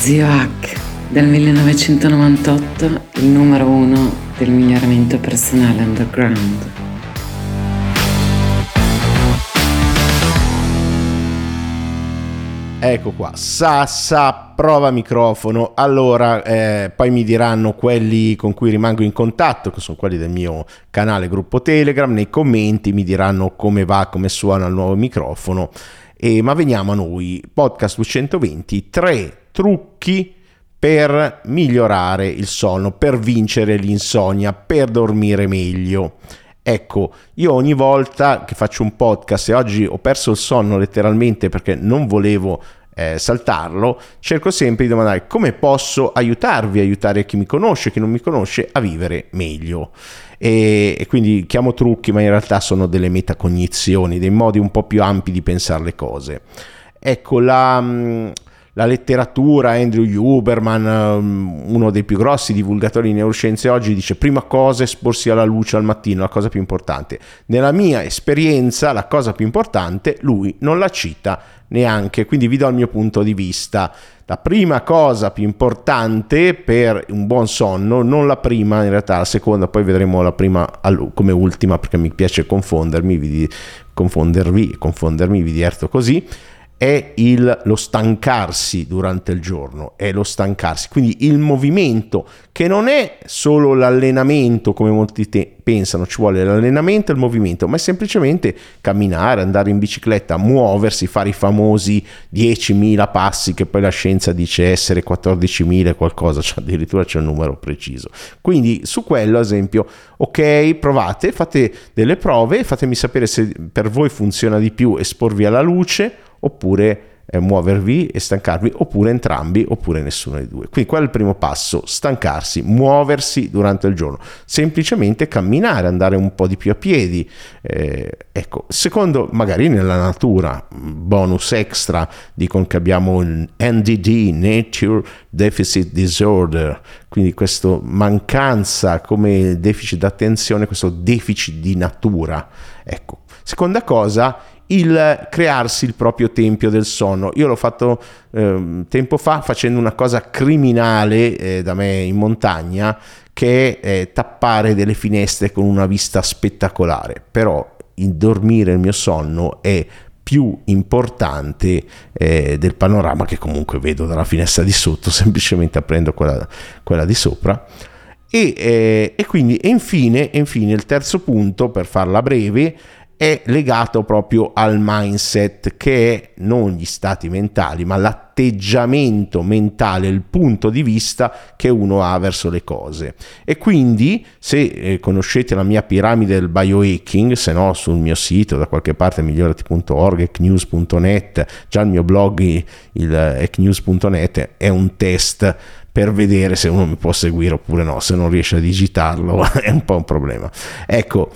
Zio Hack del 1998, il numero uno del miglioramento personale underground. Ecco qua, Sassa, prova microfono. Allora, eh, poi mi diranno quelli con cui rimango in contatto, che sono quelli del mio canale gruppo Telegram, nei commenti mi diranno come va, come suona il nuovo microfono. E, ma veniamo a noi, podcast 220, tre trucchi per migliorare il sonno, per vincere l'insonnia, per dormire meglio. Ecco, io ogni volta che faccio un podcast e oggi ho perso il sonno letteralmente perché non volevo eh, saltarlo, cerco sempre di domandare come posso aiutarvi, aiutare chi mi conosce, chi non mi conosce a vivere meglio. E, e quindi chiamo trucchi, ma in realtà sono delle metacognizioni, dei modi un po' più ampi di pensare le cose. Ecco, la... Mm, la letteratura, Andrew Huberman, um, uno dei più grossi divulgatori di neuroscienze oggi, dice prima cosa esporsi alla luce al mattino, la cosa più importante. Nella mia esperienza la cosa più importante lui non la cita neanche, quindi vi do il mio punto di vista. La prima cosa più importante per un buon sonno, non la prima in realtà, la seconda, poi vedremo la prima come ultima perché mi piace confondermi, vi, confondervi, confondermi, vi diverto così è il, lo stancarsi durante il giorno, è lo stancarsi, quindi il movimento che non è solo l'allenamento come molti te pensano, ci vuole l'allenamento e il movimento, ma è semplicemente camminare, andare in bicicletta, muoversi, fare i famosi 10.000 passi che poi la scienza dice essere 14.000 qualcosa, cioè addirittura c'è un numero preciso. Quindi su quello, ad esempio, ok, provate, fate delle prove, fatemi sapere se per voi funziona di più esporvi alla luce oppure eh, muovervi e stancarvi, oppure entrambi, oppure nessuno dei due. Quindi qual è il primo passo? Stancarsi, muoversi durante il giorno, semplicemente camminare, andare un po' di più a piedi. Eh, ecco, secondo, magari nella natura, bonus extra, dicono che abbiamo il NDD, Nature Deficit Disorder, quindi questa mancanza come deficit d'attenzione, questo deficit di natura. Ecco. Seconda cosa, il crearsi il proprio tempio del sonno. Io l'ho fatto eh, tempo fa facendo una cosa criminale eh, da me in montagna che è tappare delle finestre con una vista spettacolare, però il dormire il mio sonno è più importante eh, del panorama che comunque vedo dalla finestra di sotto, semplicemente aprendo quella, quella di sopra. E, eh, e quindi, e infine, infine, il terzo punto, per farla breve, è legato proprio al mindset che è non gli stati mentali ma l'atteggiamento mentale, il punto di vista che uno ha verso le cose. E quindi se eh, conoscete la mia piramide del biohacking, se no sul mio sito da qualche parte migliorati.org, ecnews.net, già il mio blog il ecnews.net è un test per vedere se uno mi può seguire oppure no, se non riesce a digitarlo è un po' un problema. Ecco,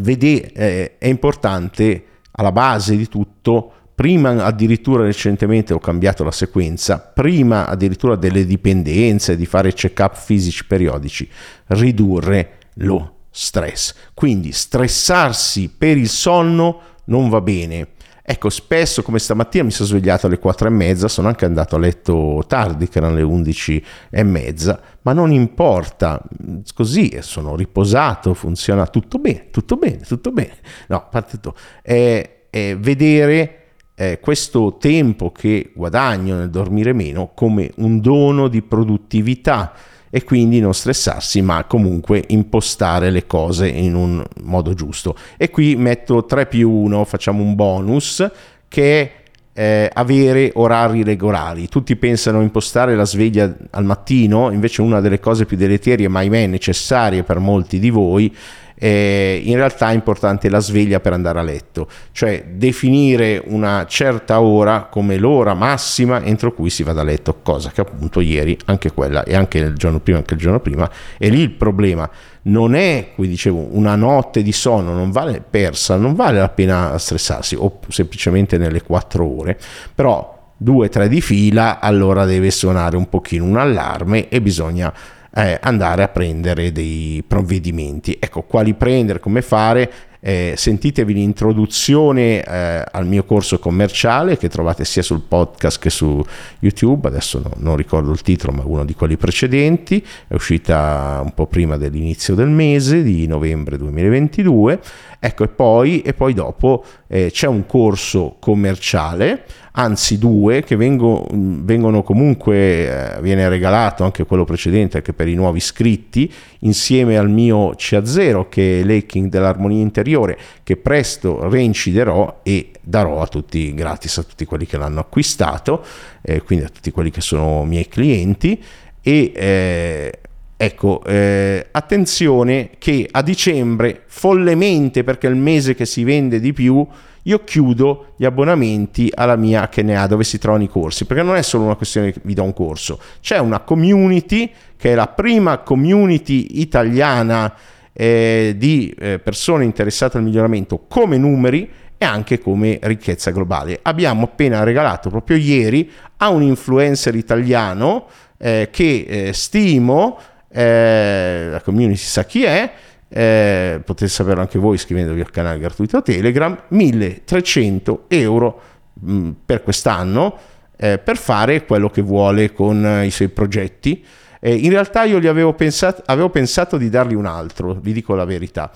vedi, eh, è importante alla base di tutto prima addirittura recentemente ho cambiato la sequenza, prima addirittura delle dipendenze, di fare check-up fisici periodici, ridurre lo stress. Quindi stressarsi per il sonno non va bene. Ecco, spesso come stamattina mi sono svegliato alle 4 e mezza, sono anche andato a letto tardi, che erano le 11 e mezza, ma non importa, così sono riposato, funziona tutto bene, tutto bene, tutto bene. No, a parte tutto, è, è vedere eh, questo tempo che guadagno nel dormire meno come un dono di produttività e quindi non stressarsi, ma comunque impostare le cose in un modo giusto. E qui metto 3 più 1, facciamo un bonus che è eh, avere orari regolari. Tutti pensano a impostare la sveglia al mattino, invece una delle cose più deleterie, ma ahimè necessarie per molti di voi, eh, in realtà è importante la sveglia per andare a letto, cioè definire una certa ora come l'ora massima entro cui si va a letto, cosa che appunto ieri anche quella e anche il giorno prima, anche il giorno prima, e lì il problema. Non è, come dicevo, una notte di sonno, non vale persa, non vale la pena stressarsi, o semplicemente nelle quattro ore, però due, tre di fila, allora deve suonare un pochino un allarme e bisogna eh, andare a prendere dei provvedimenti. Ecco, quali prendere, come fare, eh, sentitevi l'introduzione eh, al mio corso commerciale che trovate sia sul podcast che su YouTube, adesso no, non ricordo il titolo ma uno di quelli precedenti, è uscita un po' prima dell'inizio del mese di novembre 2022, ecco e poi, e poi dopo eh, c'è un corso commerciale anzi due che vengo, vengono comunque, eh, viene regalato anche quello precedente anche per i nuovi iscritti, insieme al mio CA0 che è l'hacking dell'armonia interiore che presto reinciderò e darò a tutti gratis a tutti quelli che l'hanno acquistato, eh, quindi a tutti quelli che sono miei clienti. E eh, Ecco, eh, attenzione che a dicembre, follemente perché è il mese che si vende di più, io chiudo gli abbonamenti alla mia HNA dove si trovano i corsi, perché non è solo una questione che vi do un corso, c'è una community che è la prima community italiana eh, di eh, persone interessate al miglioramento come numeri e anche come ricchezza globale. Abbiamo appena regalato proprio ieri a un influencer italiano eh, che eh, stimo, eh, la community sa chi è, eh, potete saperlo anche voi iscrivendovi al canale gratuito Telegram, 1300 euro mh, mm, per quest'anno eh, per fare quello che vuole con eh, i suoi progetti. Eh, in realtà io gli avevo pensato, avevo pensato di dargli un altro, vi dico la verità.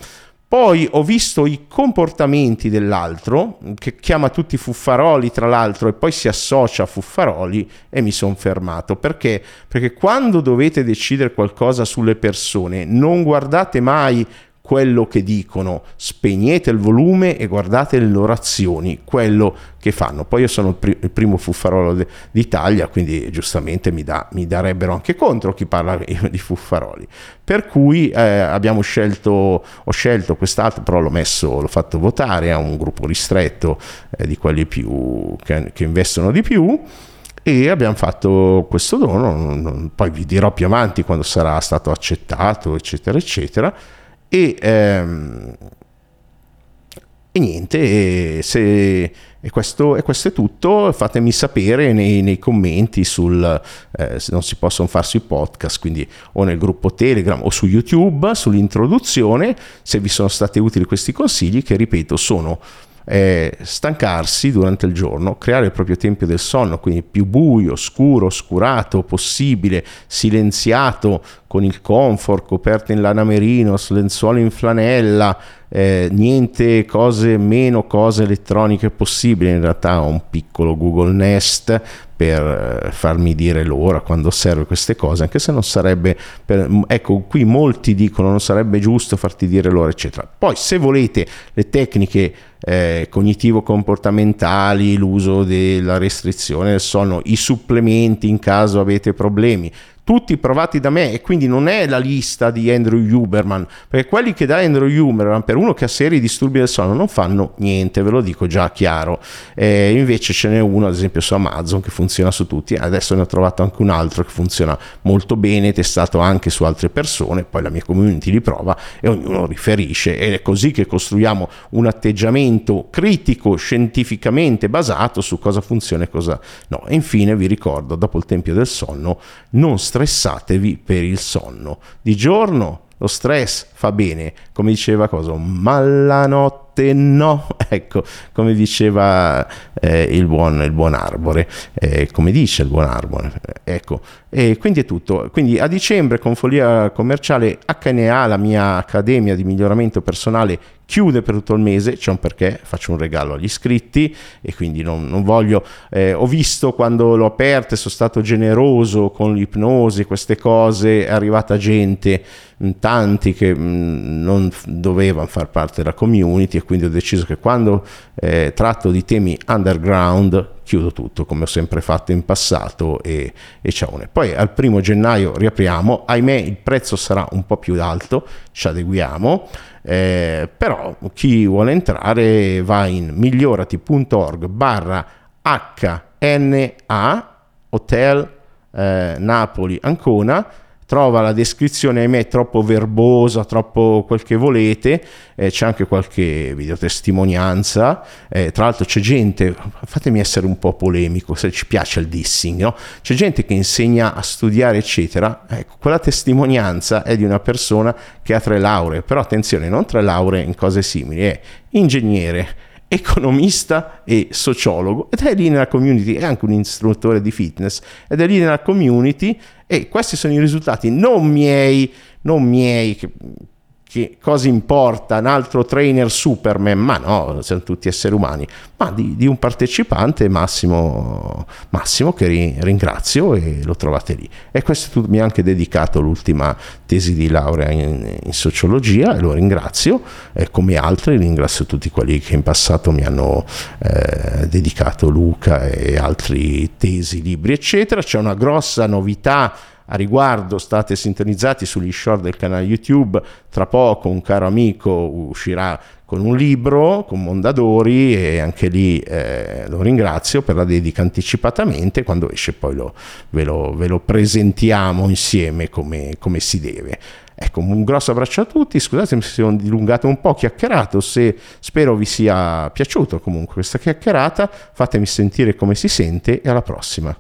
Poi ho visto i comportamenti dell'altro, che chiama tutti fuffaroli tra l'altro e poi si associa a fuffaroli e mi sono fermato. Perché? Perché quando dovete decidere qualcosa sulle persone non guardate mai quello che dicono, spegnete il volume e guardate le loro azioni, quello che fanno. Poi io sono il, pri- il primo fuffarolo de- d'Italia, quindi giustamente mi, da- mi, darebbero anche contro chi parla di fuffaroli. Per cui eh, abbiamo scelto, ho scelto quest'altro, però l'ho messo, l'ho fatto votare a un gruppo ristretto eh, di quelli più, che, che investono di più e abbiamo fatto questo dono, poi vi dirò più avanti quando sarà stato accettato, eccetera, eccetera e, ehm, e niente, e se, e questo, e questo, è tutto, fatemi sapere nei, nei commenti sul, eh, se non si possono fare sui podcast, quindi o nel gruppo Telegram o su YouTube, sull'introduzione, se vi sono stati utili questi consigli che ripeto sono eh, stancarsi durante il giorno, creare il proprio tempio del sonno, quindi più buio, scuro, oscurato possibile, silenziato con il comfort, coperto in lana merino, lenzuolo in flanella, eh, niente cose, meno cose elettroniche possibili. In realtà ho un piccolo Google Nest per eh, farmi dire l'ora quando serve queste cose, anche se non sarebbe, per, ecco qui molti dicono non sarebbe giusto farti dire l'ora eccetera. Poi se volete le tecniche eh, cognitivo-comportamentali, l'uso della restrizione del sonno, i supplementi in caso avete problemi, tutti provati da me e quindi non è la lista di Andrew Huberman, perché quelli che dà Andrew Huberman per uno che ha seri disturbi del sonno non fanno niente, ve lo dico già chiaro. Eh, invece ce n'è uno, ad esempio su Amazon, che funziona su tutti, adesso ne ho trovato anche un altro che funziona molto bene, testato anche su altre persone, poi la mia community li prova e ognuno riferisce ed è così che costruiamo un atteggiamento critico, scientificamente basato su cosa funziona e cosa no. E infine vi ricordo, dopo il Tempio del Sonno, non stressate stressatevi per il sonno. Di giorno lo stress fa bene, come diceva cosa, ma la notte no, ecco, come diceva eh, il, buon, il, buon, Arbore, eh, come dice il buon Arbore, ecco, e quindi è tutto. Quindi a dicembre con Folia Commerciale HNA, la mia accademia di miglioramento personale, chiude per tutto il mese, c'è un perché, faccio un regalo agli iscritti e quindi non, non voglio, eh, ho visto quando l'ho aperta, sono stato generoso con l'ipnosi, queste cose, è arrivata gente, tanti che non dovevano far parte della community e quindi ho deciso che quando eh, tratto di temi underground chiudo tutto come ho sempre fatto in passato e, e ciao. Poi al primo gennaio riapriamo, ahimè il prezzo sarà un po' più alto, ci adeguiamo, eh, però chi vuole entrare va in migliorati.org barra HNA Hotel eh, Napoli Ancona trova la descrizione, ahimè, troppo verbosa, troppo quel che volete, eh, c'è anche qualche videotestimonianza, eh, tra l'altro c'è gente, fatemi essere un po' polemico, se ci piace il dissing, no? c'è gente che insegna a studiare, eccetera, ecco, quella testimonianza è di una persona che ha tre lauree, però attenzione, non tre lauree in cose simili, è ingegnere, economista e sociologo ed è lì nella community, è anche un istruttore di fitness ed è lì nella community e questi sono i risultati non miei, non miei che cosa importa un altro trainer Superman, ma no, siamo tutti esseri umani, ma di, di un partecipante Massimo, Massimo che ri, ringrazio e lo trovate lì. E questo mi ha anche dedicato l'ultima tesi di laurea in, in sociologia e lo ringrazio, e come altri ringrazio tutti quelli che in passato mi hanno eh, dedicato Luca e altri tesi, libri, eccetera. C'è una grossa novità a riguardo state sintonizzati sugli short del canale YouTube, tra poco un caro amico uscirà con un libro, con Mondadori e anche lì eh, lo ringrazio per la dedica anticipatamente, quando esce poi lo, ve, lo, ve, lo, presentiamo insieme come, come si deve. Ecco, un grosso abbraccio a tutti, scusatemi se sono dilungato un po', chiacchierato, se spero vi sia piaciuto comunque questa chiacchierata, fatemi sentire come si sente e alla prossima.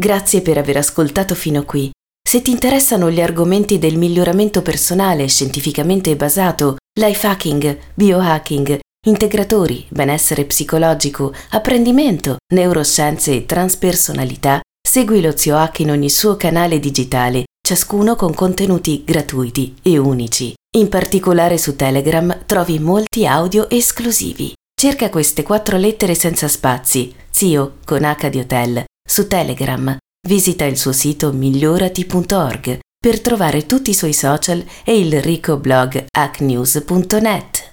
Grazie per aver ascoltato fino qui. Se ti interessano gli argomenti del miglioramento personale scientificamente basato, life hacking, biohacking, integratori, benessere psicologico, apprendimento, neuroscienze e transpersonalità, segui lo Zio Hack in ogni suo canale digitale, ciascuno con contenuti gratuiti e unici. In particolare su Telegram trovi molti audio esclusivi. Cerca queste quattro lettere senza spazi, Zio con H di Hotel, su Telegram. Visita il suo sito migliorati.org per trovare tutti i suoi social e il ricco blog hacknews.net.